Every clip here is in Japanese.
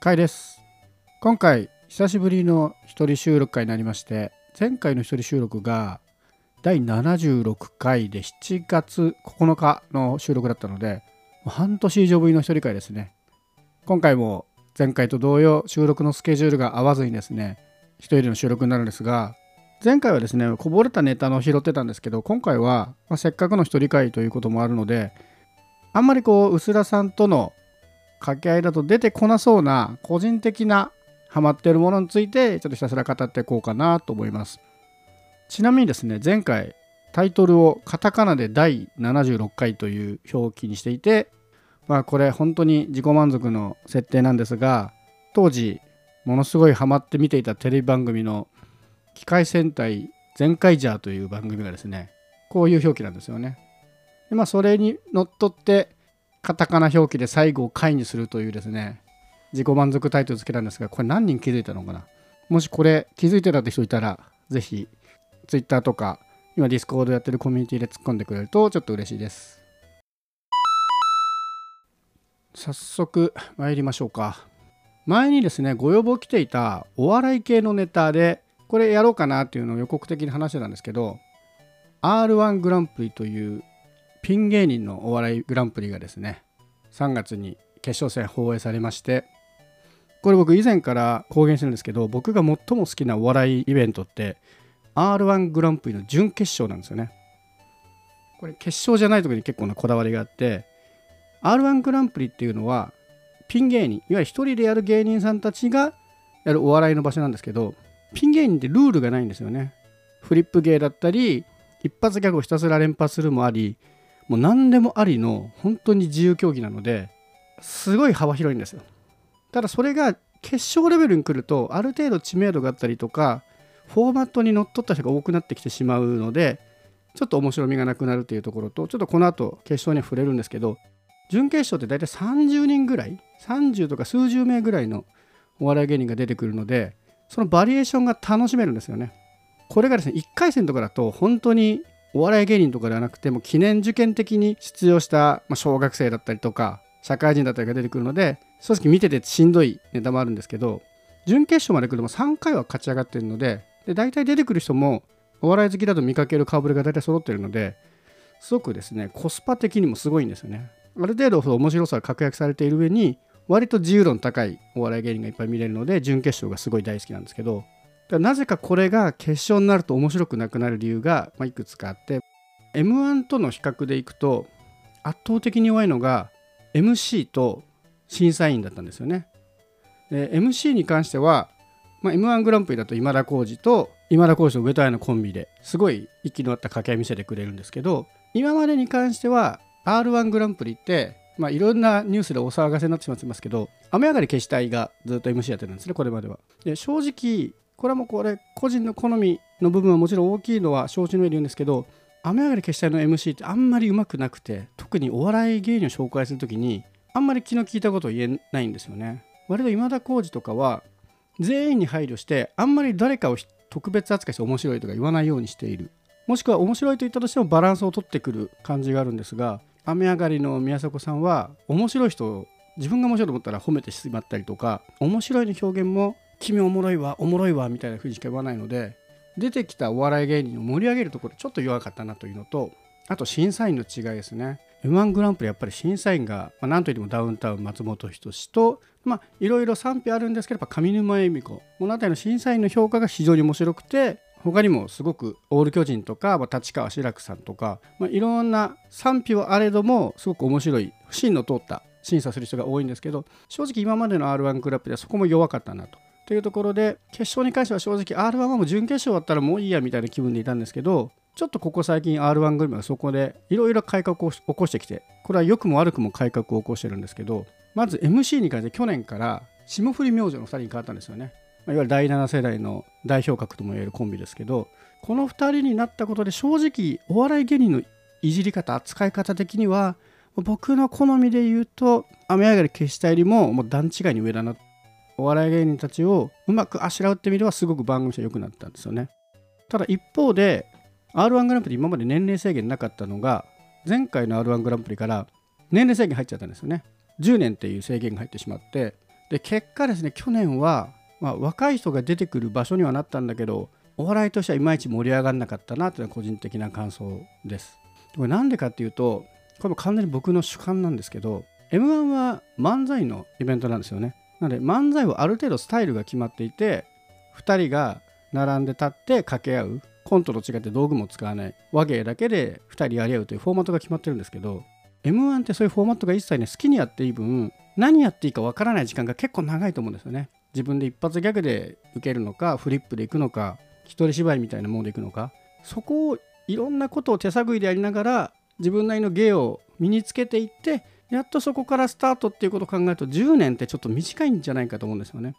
かいです。今回久しぶりの一人収録会になりまして前回の一人収録が第76回で7月9日の収録だったので半年以上ぶりの一人会ですね。今回も前回と同様収録のスケジュールが合わずにですね一人での収録になるんですが前回はですねこぼれたネタの拾ってたんですけど今回は、まあ、せっかくの一人会ということもあるのであんまりこう薄田さんとの掛け合いだと出てこなそうな個人的なハマってるものについてちょっとひたすら語っていこうかなと思います。ちなみにですね前回タイトルをカタカナで第76回という表記にしていてまあこれ本当に自己満足の設定なんですが当時ものすごいハマって見ていたテレビ番組の機械戦隊全カイジャーという番組がですねこういう表記なんですよね。でまあそれにのっとってカタカナ表記で最後をカイにするというですね自己満足タイトルつけたんですがこれ何人気づいたのかな？もしこれ気づいてたって人いたらぜひ Twitter とか今ディスコードやってるコミュニティで突っ込んでくれるとちょっと嬉しいです。早速参りましょうか。前にですねご要望来ていたお笑い系のネタでこれやろうかなっていうのを予告的に話してたんですけど R1 グランプリというピン芸人のお笑いグランプリがですね3月に決勝戦放映されましてこれ僕以前から公言してるんですけど僕が最も好きなお笑いイベントって R1 グランプリの準決勝なんですよね。これ決勝じゃないとこに結構なこだわりがあって R1 グランプリっていうのはピン芸人いわゆる一人でやる芸人さんたちがやるお笑いの場所なんですけどピン芸人ってルールがないんですよね。フリップ芸だったり一発ギャグをひたすら連発するもありもう何でもありの本当に自由競技なのですごい幅広いんですよ。ただそれが決勝レベルに来るとある程度知名度があったりとかフォーマットにのっとった人が多くなってきてしまうのでちょっと面白みがなくなるというところとちょっとこの後決勝には触れるんですけど準決勝って大体30人ぐらい30とか数十名ぐらいのお笑い芸人が出てくるのでそのバリエーションが楽しめるんですよね。これがですね1回戦とかだと本当にお笑い芸人とかではなくても記念受験的に出場した、小学生だったりとか社会人だったりが出てくるので正直見ててしんどいネタもあるんですけど準決勝まで来るとも3回は勝ち上がってるのでで大体出てくる人もお笑い好きだと見かける顔ぶれが大体揃ってるのですごくですねコスパ的にもすごいんですよね。ある程度面白さが確約されている上に割と自由度の高いお笑い芸人がいっぱい見れるので準決勝がすごい大好きなんですけどなぜかこれが決勝になると面白くなくなる理由が、まあ、いくつかあって m 1との比較でいくと圧倒的に弱いのが MC と審査員だったんですよね。で MC に関しては、まあ、m 1グランプリだと今田耕司と今田耕司と上戸彩のコンビですごい息の合った掛け合い見せてくれるんですけど今までに関しては r 1グランプリってまあ、いろんなニュースでお騒がせになってしまってますけど雨上がり消したいがずっと MC やってるんですねこれまではで正直これはもうこれ個人の好みの部分はもちろん大きいのは承知の上で言うんですけど雨上がり消したいの MC ってあんまりうまくなくて特にお笑い芸人を紹介する時にあんまり気の利いたことを言えないんですよね。割と今田耕司とかは全員に配慮してあんまり誰かを特別扱いして面白いとか言わないようにしている。もしくは面白いと言ったとしてもバランスを取ってくる感じがあるんですが雨上がりの宮迫さんは面白い人を自分が面白いと思ったら褒めてしまったりとか面白いの表現も君おもろいわおもろいわみたいな風にしか言わないので出てきたお笑い芸人を盛り上げるところちょっと弱かったなというのとあと審査員の違いですね。m 1グランプリやっぱり審査員が、まあ、何といってもダウンタウン松本人志とまあいろいろ賛否あるんですけどやっぱ上沼恵美子。この辺りの審査員の評価が非常に面白くて他にもすごくオール巨人とか、まあ、立川志らくさんとか、まあ、いろんな賛否はあれどもすごく面白い芯の通った審査する人が多いんですけど正直今までの r 1グランプリはそこも弱かったなと。というところで決勝に関しては正直 R1 はもう準決勝だったらもういいやみたいな気分でいたんですけどちょっとここ最近 R1 組はそこでいろいろ改革を起こしてきてこれは良くも悪くも改革を起こしてるんですけどまず MC に関して去年から霜降り明星の2人に変わったんですよね、いわゆる第7世代の代表格ともいえるコンビですけどこの2人になったことで正直お笑い芸人のいじり方扱い方的には僕の好みで言うと雨上がり消したよりももう段違いに上だなっお笑い芸人たちをうまくあしらうってみればすごく番組と良くなったんですよね。ただ一方で R1 グランプリ今まで年齢制限なかったのが前回の R1 グランプリから年齢制限入っちゃったんですよね。10年っていう制限が入ってしまって。で結果ですね去年は、まあ、若い人が出てくる場所にはなったんだけどお笑いとしてはいまいち盛り上がらなかったなというのは個人的な感想です。これなんでかっていうとこれも完全に僕の主観なんですけど m 1は漫才のイベントなんですよね。なので漫才はある程度スタイルが決まっていて2人が並んで立って掛け合うコントと違って道具も使わない和芸だけで2人やり合うというフォーマットが決まってるんですけど m 1ってそういうフォーマットが一切ね好きにやっていい分何やっていいかわからない時間が結構長いと思うんですよね。自分で一発ギャグで受けるのかフリップでいくのか一人芝居みたいなものでいくのか。そこをいろんなことを手探りでやりながら自分なりの芸を身につけていってやっとそこからスタートっていうことを考えると10年ってちょっと短いんじゃないかと思うんですよね。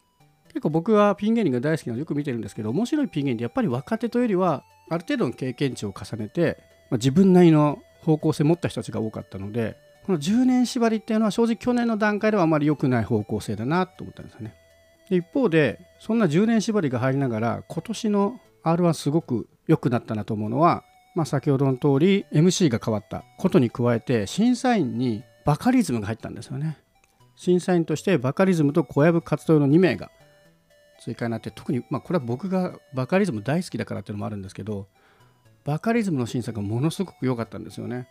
結構僕はピン芸人が大好きなのよく見てるんですけど面白いピン芸人ってやっぱり若手というよりはある程度の経験値を重ねて、まあ、自分なりの方向性持った人たちが多かったのでこの10年縛りっていうのは正直去年の段階ではあまり良くない方向性だなと思ったんですよね。で一方でそんな10年縛りが入りながら今年の R はすごく良くなったなと思うのは、まあ、先ほどの通り MC が変わったことに加えて審査員にバカリズムが入ったんですよね。審査員としてバカリズムと小籔活動の2名が追加になって特に、まあ、これは僕がバカリズム大好きだからっていうのもあるんですけどバカリズムの審査がものすごく良かったんですよね。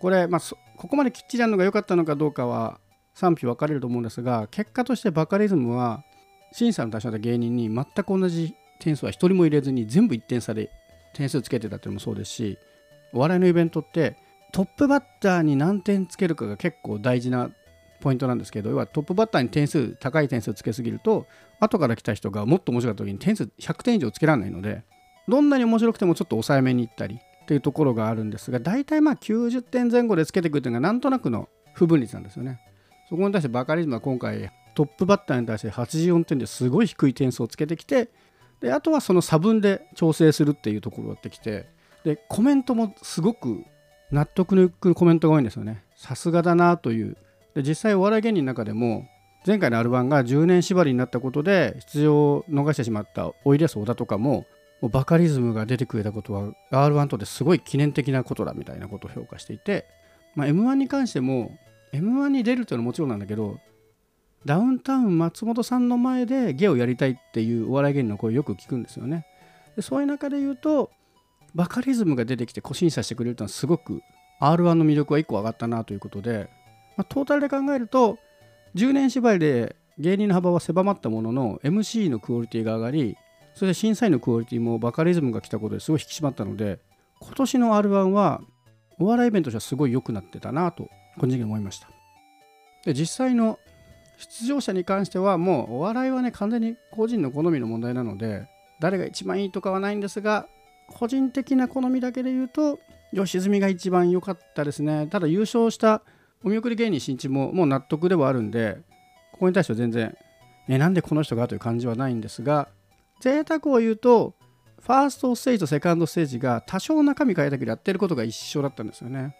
これ、まあ、ここまできっちりやるのが良かったのかどうかは賛否分かれると思うんですが結果としてバカリズムは審査の対象だった芸人に全く同じ点数は1人も入れずに全部1点差で点数つけてたっていうのもそうですしお笑いのイベントってトップバッターに何点つけるかが結構大事なポイントなんですけど要はトップバッターに点数高い点数つけすぎると後から来た人がもっと面白かった時に点数100点以上つけられないのでどんなに面白くてもちょっと抑えめにいったりっていうところがあるんですが大体まあ90点前後でつけていくっていうのがなんとなくの不分率なんですよね。そこに対してバカリズムは今回トップバッターに対して84点ですごい低い点数をつけてきてであとはその差分で調整するっていうところがってきてでコメントもすごく納得のいくコメントが多いんですよね。さすがだなという。で実際お笑い芸人の中でも前回の r 1が10年縛りになったことで出場を逃してしまったおいでやす小田とかももうバカリズムが出てくれたことは r 1とですごい記念的なことだみたいなことを評価していて、まあ、m 1に関しても m 1に出るというのはもちろんなんだけどダウンタウン松本さんの前で芸をやりたいっていうお笑い芸人の声よく聞くんですよね。でそういう中で言うとバカリズムが出てきて個審査してくれるというのはすごく r 1の魅力は1個上がったなということでまあ、トータルで考えると10年縛りで芸人の幅は狭まったものの MC のクオリティが上がりそして審査員のクオリティもバカリズムが来たことですごい引き締まったので今年の R1 はお笑いイベントとしてはすごい良くなってたなと個人的に思いました。で実際の出場者に関してはもうお笑いはね完全に個人の好みの問題なので誰が一番いいとかはないんですが個人的な好みだけで言うと吉住が一番良かったですね。ただ優勝したお見送り芸人新地ももう納得ではあるんでここに対しては全然えなんでこの人がという感じはないんですが贅沢を言うとファーストステージとセカンドステージが多少中身変えたけどやってることが一緒だったんですよね。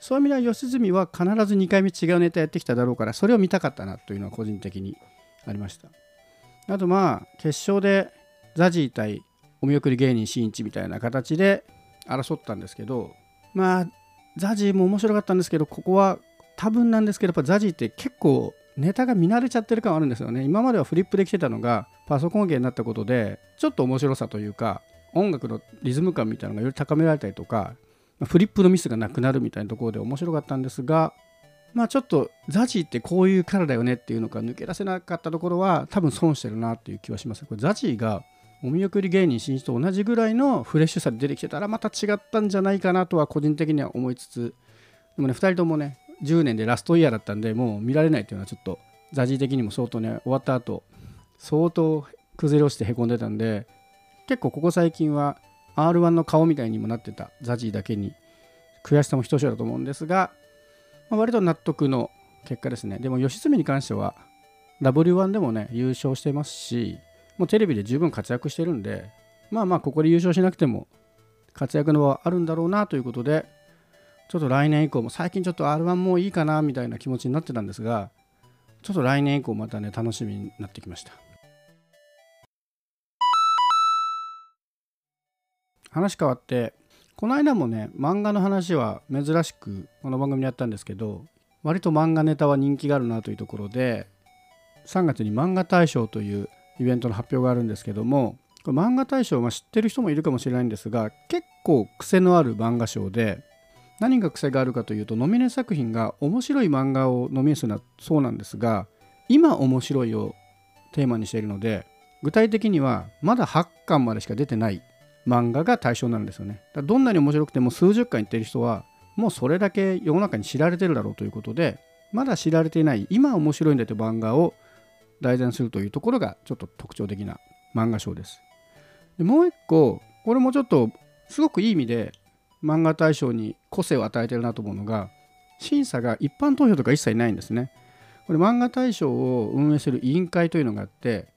そういう意味では吉住は必ず2回目違うネタやってきただろうからそれを見たかったなというのは個人的にありました。あとまあ決勝でザジー対お見送り芸人新一みたいな形で争ったんですけどまあザジーも面白かったんですけどここは多分なんですけどやっぱザジーって結構ネタが見慣れちゃってる感あるんですよね。今まではフリップで来てたのがパソコン芸になったことでちょっと面白さというか音楽のリズム感みたいなのがより高められたりとかフリップのミスがなくなるみたいなところで面白かったんですがまあちょっとザジーってこういうキャラだよねっていうのが抜け出せなかったところは多分損してるなっていう気はします。これザジーがお見送り芸人新一と同じぐらいのフレッシュさで出てきてたらまた違ったんじゃないかなとは個人的には思いつつでもね2人ともね10年でラストイヤーだったんでもう見られないっていうのはちょっとザジー的にも相当ね終わった後相当崩れ落ちてへこんでたんで結構ここ最近は R1 の顔みたいにもなってたザジーだけに悔しさもひとしおだと思うんですが、まあ、割と納得の結果ですね。でも吉住に関しては W1 でもね優勝してますしもうテレビで十分活躍してるんでまあまあここで優勝しなくても活躍の場はあるんだろうなということでちょっと来年以降も最近ちょっと R1 もいいかなみたいな気持ちになってたんですがちょっと来年以降またね楽しみになってきました。話変わってこの間もね漫画の話は珍しくこの番組でやったんですけど割と漫画ネタは人気があるなというところで3月に漫画大賞というイベントの発表があるんですけども漫画大賞、まあ、知ってる人もいるかもしれないんですが結構癖のある漫画賞で何が癖があるかというとノミネ作品が面白い漫画をノミネートするのはそうなんですが今面白いをテーマにしているので具体的にはまだ8巻までしか出てない漫画が対象なんですよね。だどんなに面白くても数十巻いってる人はもうそれだけ世の中に知られてるだろうということでまだ知られていない今面白いんだという漫画を題材にするというところがちょっと特徴的な漫画賞です。でもう一個これもちょっとすごくいい意味で漫画大賞に個性を与えてるなと思うのが審査が一般投票とか一切ないんですね。これ漫画大賞を運営する委員会というのがあって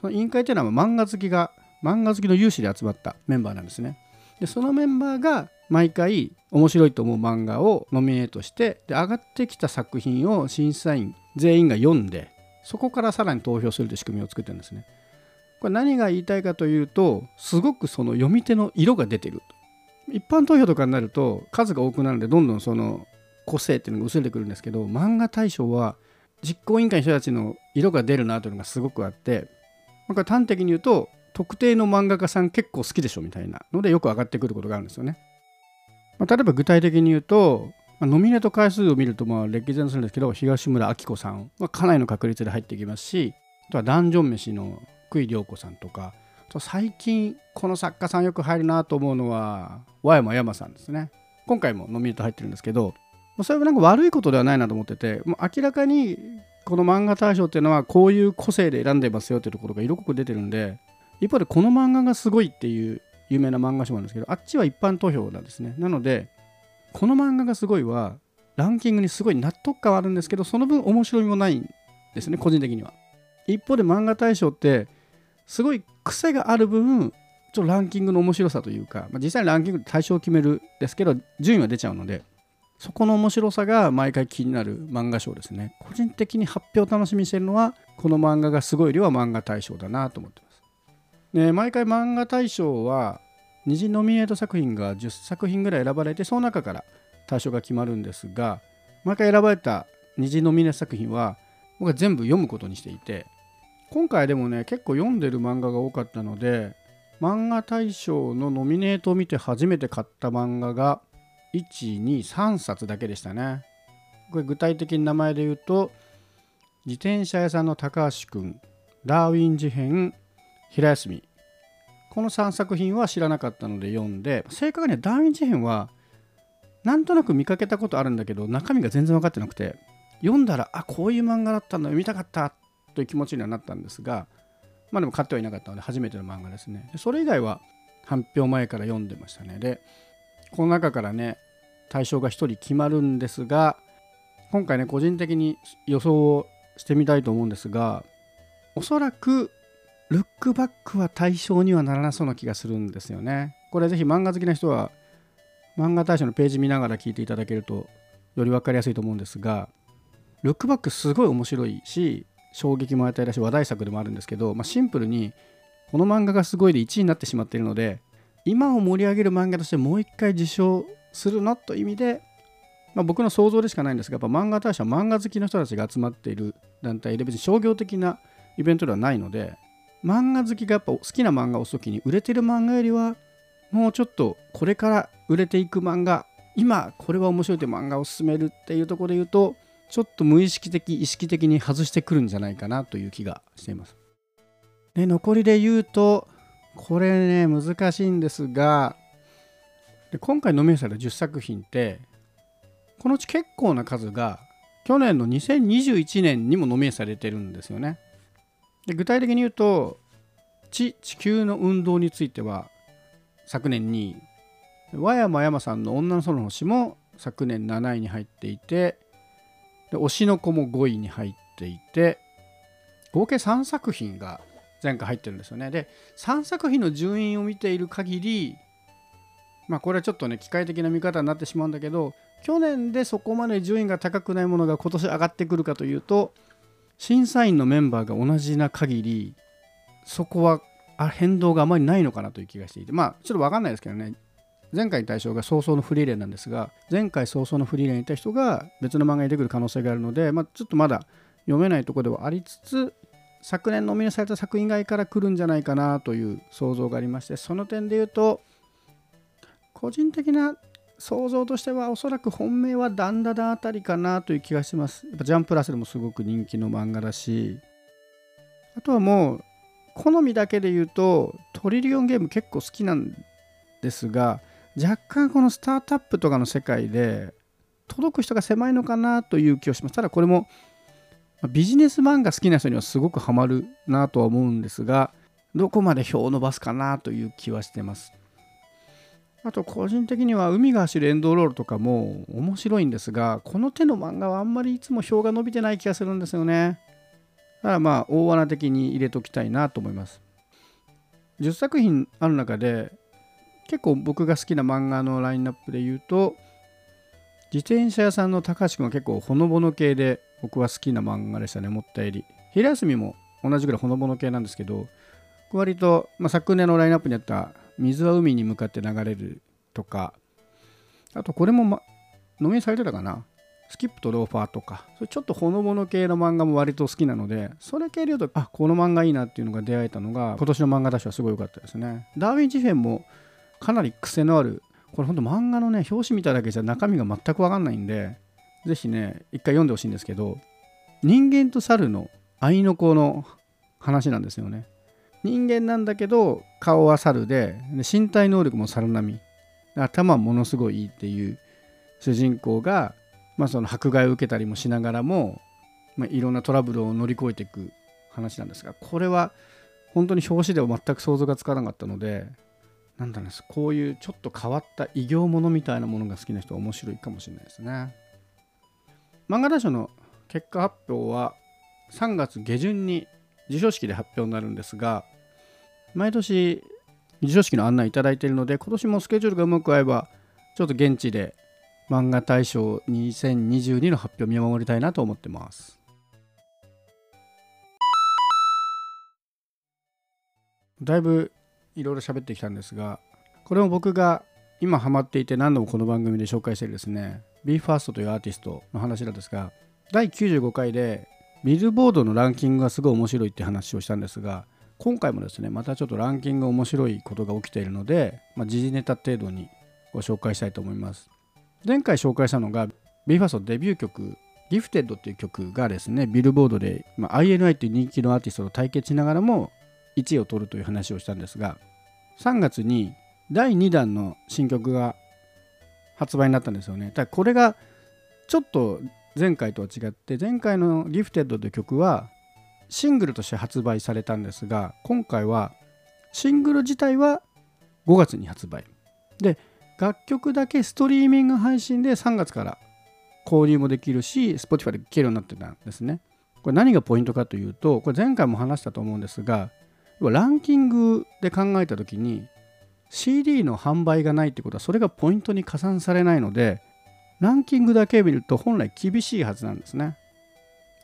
その委員会というのは漫画好きが漫画好きの有志で集まったメンバーなんですね。でそのメンバーが毎回面白いと思う漫画をノミネートしてで上がってきた作品を審査員全員が読んでそこからさらに投票するという仕組みを作ってるんですね。これ何が言いたいかというとすごくその読み手の色が出てる一般投票とかになると数が多くなるのでどんどんその個性っていうのが薄れてくるんですけど漫画大賞は実行委員会の人たちの色が出るなというのがすごくあってなんか端的に言うと特定の漫画家さん結構好きでしょみたいなのでよく上がってくることがあるんですよね。まあ、例えば具体的に言うと、まあ、ノミネート回数を見るとまあ歴然するんですけど東村明子さんはかなりの確率で入ってきますしあとはダンジョン飯の福井涼子さんとか最近この作家さんよく入るなと思うのは和山山さんですね。今回もノミネート入ってるんですけどそれはなんか悪いことではないなと思っててもう明らかにこの漫画大賞っていうのはこういう個性で選んでますよっていうところが色濃く出てるんで一方でこの漫画がすごいっていう有名な漫画賞なんですけどあっちは一般投票なんですね。なのでこの漫画がすごいはランキングにすごい納得感はあるんですけどその分面白みもないんですね個人的には。一方で漫画大賞ってすごい癖がある分ちょっとランキングの面白さというか、まあ、実際ランキングで対象を決めるですけど順位は出ちゃうのでそこの面白さが毎回気になる漫画賞ですね。個人的に発表を楽しみにしてるのはこの漫画がすごいよりは漫画大賞だなと思ってます。で毎回漫画大賞は二次ノミネート作品が10作品ぐらい選ばれてその中から対象が決まるんですが毎回選ばれた二次ノミネート作品は僕は全部読むことにしていて今回でもね結構読んでる漫画が多かったので漫画大賞のノミネートを見て初めて買った漫画が123冊だけでしたね。これ具体的に名前で言うと自転車屋さんの高橋くんダーウィン事変平休み。この3作品は知らなかったので読んで正確にはダーウィン事変はなんとなく見かけたことあるんだけど中身が全然分かってなくて読んだらあこういう漫画だったんだ読みたかったという気持ちにはなったんですがまあでも買ってはいなかったので初めての漫画ですね。それ以外は発表前から読んでましたね。でこの中からね対象が1人決まるんですが今回ね個人的に予想をしてみたいと思うんですがおそらくルックバックは対象にはならなそうな気がするんですよね。これぜひ漫画好きな人は漫画大賞のページ見ながら聞いていただけるとより分かりやすいと思うんですがルックバックすごい面白いし衝撃も与えたし話題作でもあるんですけど、まあ、シンプルにこの漫画がすごいで1位になってしまっているので今を盛り上げる漫画としてもう一回受賞するのという意味で、まあ、僕の想像でしかないんですがやっぱ漫画大賞は漫画好きの人たちが集まっている団体で別に商業的なイベントではないので漫画好きがやっぱ好きな漫画を押す時に売れてる漫画よりはもうちょっとこれから売れていく漫画今これは面白いという漫画を進めるっていうところで言うとちょっと無意識的意識的に外してくるんじゃないかなという気がしています。で残りで言うとこれね難しいんですがで今回ノミネートされた10作品ってこのうち結構な数が去年の2021年にもノミネートされてるんですよね。で具体的に言うと地地球の運動については昨年2位和山山さんの女の園の星も昨年7位に入っていてで推しの子も5位に入っていて合計3作品が前回入ってるんですよね。で3作品の順位を見ている限りまあこれはちょっとね機械的な見方になってしまうんだけど去年でそこまで順位が高くないものが今年上がってくるかというと審査員のメンバーが同じな限りそこは変動があまりないのかなという気がしていてまあちょっと分かんないですけどね。前回対象が早々のフリーレンなんですが前回早々のフリーレンにいた人が別の漫画に出てくる可能性があるので、まあ、ちょっとまだ読めないとこではありつつ昨年ノミネされた作品外から来るんじゃないかなという想像がありましてその点で言うと個人的な想像としてはおそらく本命はダンダダンあたりかなという気がします。やっぱジャンプラスでもすごく人気の漫画だし。あとはもう好みだけで言うとトリリオンゲーム結構好きなんですが若干このスタートアップとかの世界で届く人が狭いのかなという気がします。ただこれもビジネス漫画好きな人にはすごくハマるなとは思うんですがどこまで票を伸ばすかなという気はしてます。あと個人的には海が走るエンドロールとかも面白いんですがこの手の漫画はあんまりいつも票が伸びてない気がするんですよね。だからまあ大穴的に入れときたいなと思います。10作品ある中で結構僕が好きな漫画のラインナップで言うと自転車屋さんの高橋君は結構ほのぼの系で僕は好きな漫画でしたね思ったより。平休みも同じぐらいほのぼの系なんですけど割と、まあ、昨年のラインナップにあった「水は海に向かって流れる」とかあとこれも、ま、飲みされてたかな？スキップとローファーとか。それちょっとほのぼの系の漫画も割と好きなのでそれ系で言うとあこの漫画いいなっていうのが出会えたのが今年の漫画ダッシュはすごい良かったですね。ダーウィン・ジフェンもかなり癖のあるこれほんと漫画のね表紙見ただけじゃ中身が全く分かんないんでぜひね一回読んでほしいんですけど人間と猿の愛の子の話なんですよね。人間なんだけど顔は猿で身体能力も猿並み頭ものすごいいいっていう主人公が、まあ、その迫害を受けたりもしながらも、まあ、いろんなトラブルを乗り越えていく話なんですがこれは本当に表紙では全く想像がつかなかったのでなんだろうこういうちょっと変わった異形ものみたいなものが好きな人は面白いかもしれないですね。漫画大賞の結果発表は3月下旬に授賞式で発表になるんですが毎年授賞式の案内いただいているので今年もスケジュールがうまく合えばちょっと現地で漫画大賞2022の発表を見守りたいなと思ってます。だいぶいろいろ喋ってきたんですがこれも僕が今ハマっていて何度もこの番組で紹介してるですね BE:FIRST というアーティストの話なんですが第95回でビルボードのランキングがすごい面白いって話をしたんですが今回もですねまたちょっとランキング面白いことが起きているので、まあ、時事ネタ程度にご紹介したいと思います前回紹介したのが BE:FIRST デビュー曲ギフテッドっていう曲がですねビルボードで、まあ、INI っていう人気のアーティストと対決しながらも1位を取るという話をしたんですが3月に第2弾の新曲が発売になったんですよねた。だこれがちょっと前回とは違って前回の「ギフテッドという曲はシングルとして発売されたんですが今回はシングル自体は5月に発売。で楽曲だけストリーミング配信で3月から購入もできるし Spotify で聴けるようになってたんですね。これ何がポイントかというとこれ前回も話したと思うんですがランキングで考えた時に CD の販売がないってことはそれがポイントに加算されないのでランキングだけ見ると本来厳しいはずなんですね。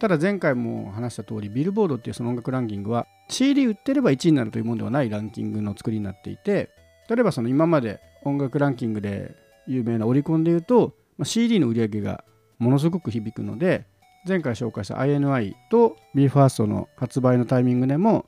ただ前回も話した通りビルボードっていうその音楽ランキングは CD 売ってれば1位になるというものではないランキングの作りになっていて例えばその今まで音楽ランキングで有名なオリコンで言うとまあ CD の売り上げがものすごく響くので前回紹介した INI と BE:FIRST の発売のタイミングでも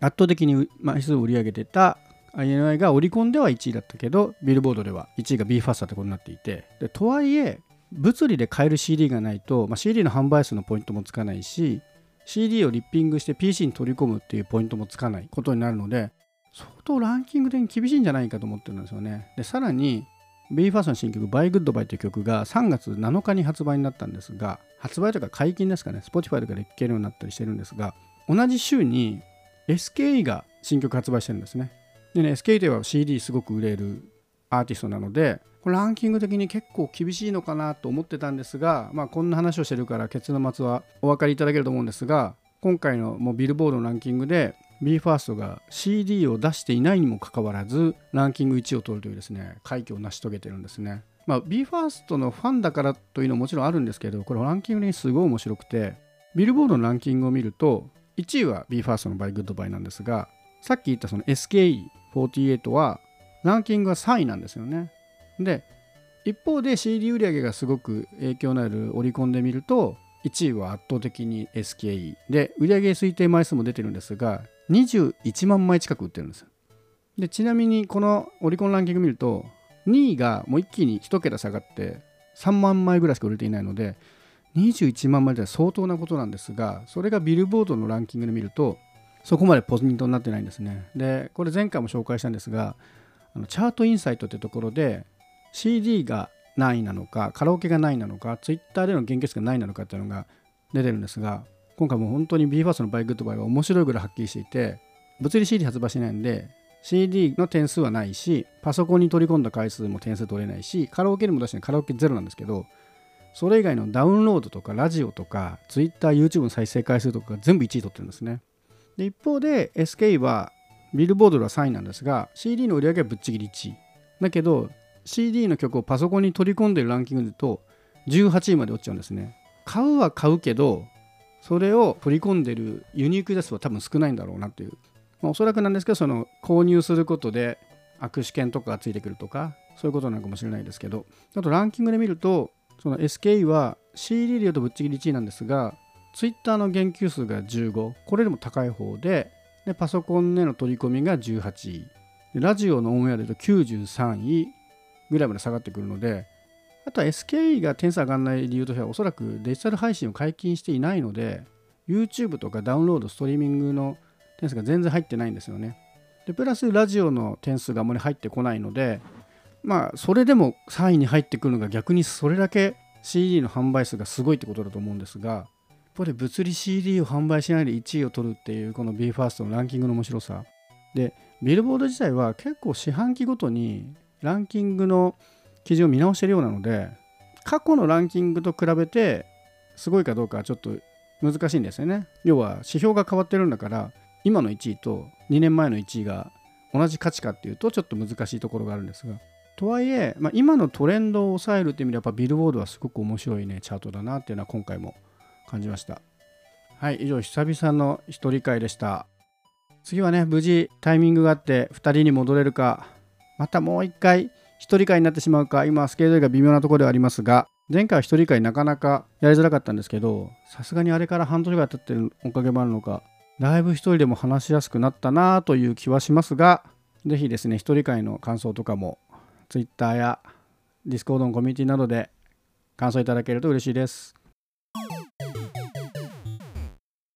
圧倒的に枚数を売り上げてた INI がオリコンでは1位だったけどビルボードでは1位が BE:FIRST ってことになっていて。でとはいえ物理で買える CD がないと、まあ、CD の販売数のポイントもつかないし CD をリッピングして PC に取り込むっていうポイントもつかないことになるので相当ランキング的に厳しいんじゃないかと思ってるんですよね。でさらに BE:FIRST の新曲「By Good By」という曲が3月7日に発売になったんですが発売とか解禁ですかね。Spotify とかで聴けるようになったりしてるんですが同じ週に SKE が新曲発売してるんですね。でね SKE では CD すごく売れるアーティストなのでこれランキング的に結構厳しいのかなと思ってたんですが、まあ、こんな話をしてるからケツの末はお分かりいただけると思うんですが今回のもうビルボードのランキングで BE:FIRST が CD を出していないにもかかわらずランキング1位を取るというですね快挙を成し遂げてるんですね。まあ、BE:FIRST のファンだからというのはもちろんあるんですけどこれランキングにすごい面白くてビルボードのランキングを見ると1位は BE:FIRST の b y g o o d b y なんですがさっき言ったその SKE48 はランキングが3位なんですよね。で、一方で CD 売り上げがすごく影響のあるオリコンで見ると1位は圧倒的に SKE で売上推定枚数も出てるんですが21万枚近く売ってるんですでちなみにこのオリコンランキング見ると2位がもう一気に1桁下がって3万枚ぐらいしか売れていないので21万枚では相当なことなんですがそれがビルボードのランキングで見るとそこまでポイントになってないんですね。でこれ前回も紹介したんですがあのチャートインサイトってところで CD が何位なのかカラオケが何位なのか Twitter での言及数が何位なのかっていうのが出てるんですが今回も本当に BE:FIRST の Bye-Good-Bye は面白いぐらいはっきりしていて物理 CD 発売しないんで CD の点数はないしパソコンに取り込んだ回数も点数取れないしカラオケでも出してカラオケゼロなんですけどそれ以外のダウンロードとかラジオとか Twitter、YouTube の再生回数とか全部1位取ってるんですね。で一方で SK はビルボードでは3位なんですが CD の売り上げはぶっちぎり1位。だけど CD の曲をパソコンに取り込んでるランキングだと18位まで落ちちゃうんですね。買うは買うけどそれを取り込んでるユニーク出すは多分少ないんだろうなっていう、まあ、おそらくなんですけどその購入することで握手券とかがついてくるとかそういうことなのかもしれないですけどあとランキングで見るとその SKE は CD で言うとぶっちぎり1位なんですが Twitter の言及数が15これでも高い方ででパソコンでの取り込みが18位。でラジオのオンエアで言うと93位ぐらいまで下がってくるのであとは SKE が点数上がらない理由としてはおそらくデジタル配信を解禁していないので YouTube とかダウンロードストリーミングの点数が全然入ってないんですよね。でプラスラジオの点数があまり入ってこないのでまあそれでも3位に入ってくるのが逆にそれだけ CD の販売数がすごいってことだと思うんですがこれ物理 CD を販売しないで1位を取るっていうこの BE:FIRST のランキングの面白さ。でビルボード自体は結構四半期ごとにランキングの基準を見直してるようなので過去のランキングと比べてすごいかどうかはちょっと難しいんですよね。要は指標が変わってるんだから今の1位と2年前の1位が同じ価値かっていうとちょっと難しいところがあるんですが。とはいえ、まあ、今のトレンドを抑えるっていう意味でやっぱビルボードはすごく面白いねチャートだなっていうのは今回も感じました。はい以上久々の一人会でした。次はね無事タイミングがあって2人に戻れるかまたもう一回一人会になってしまうか今スケールが微妙なところではありますが前回は一人会なかなかやりづらかったんですけどさすがにあれから半年ぐらい経ってるおかげもあるのかだいぶ一人でも話しやすくなったなという気はしますが是非ですね一人会の感想とかも Twitter や Discord のコミュニティなどで感想いただけると嬉しいです。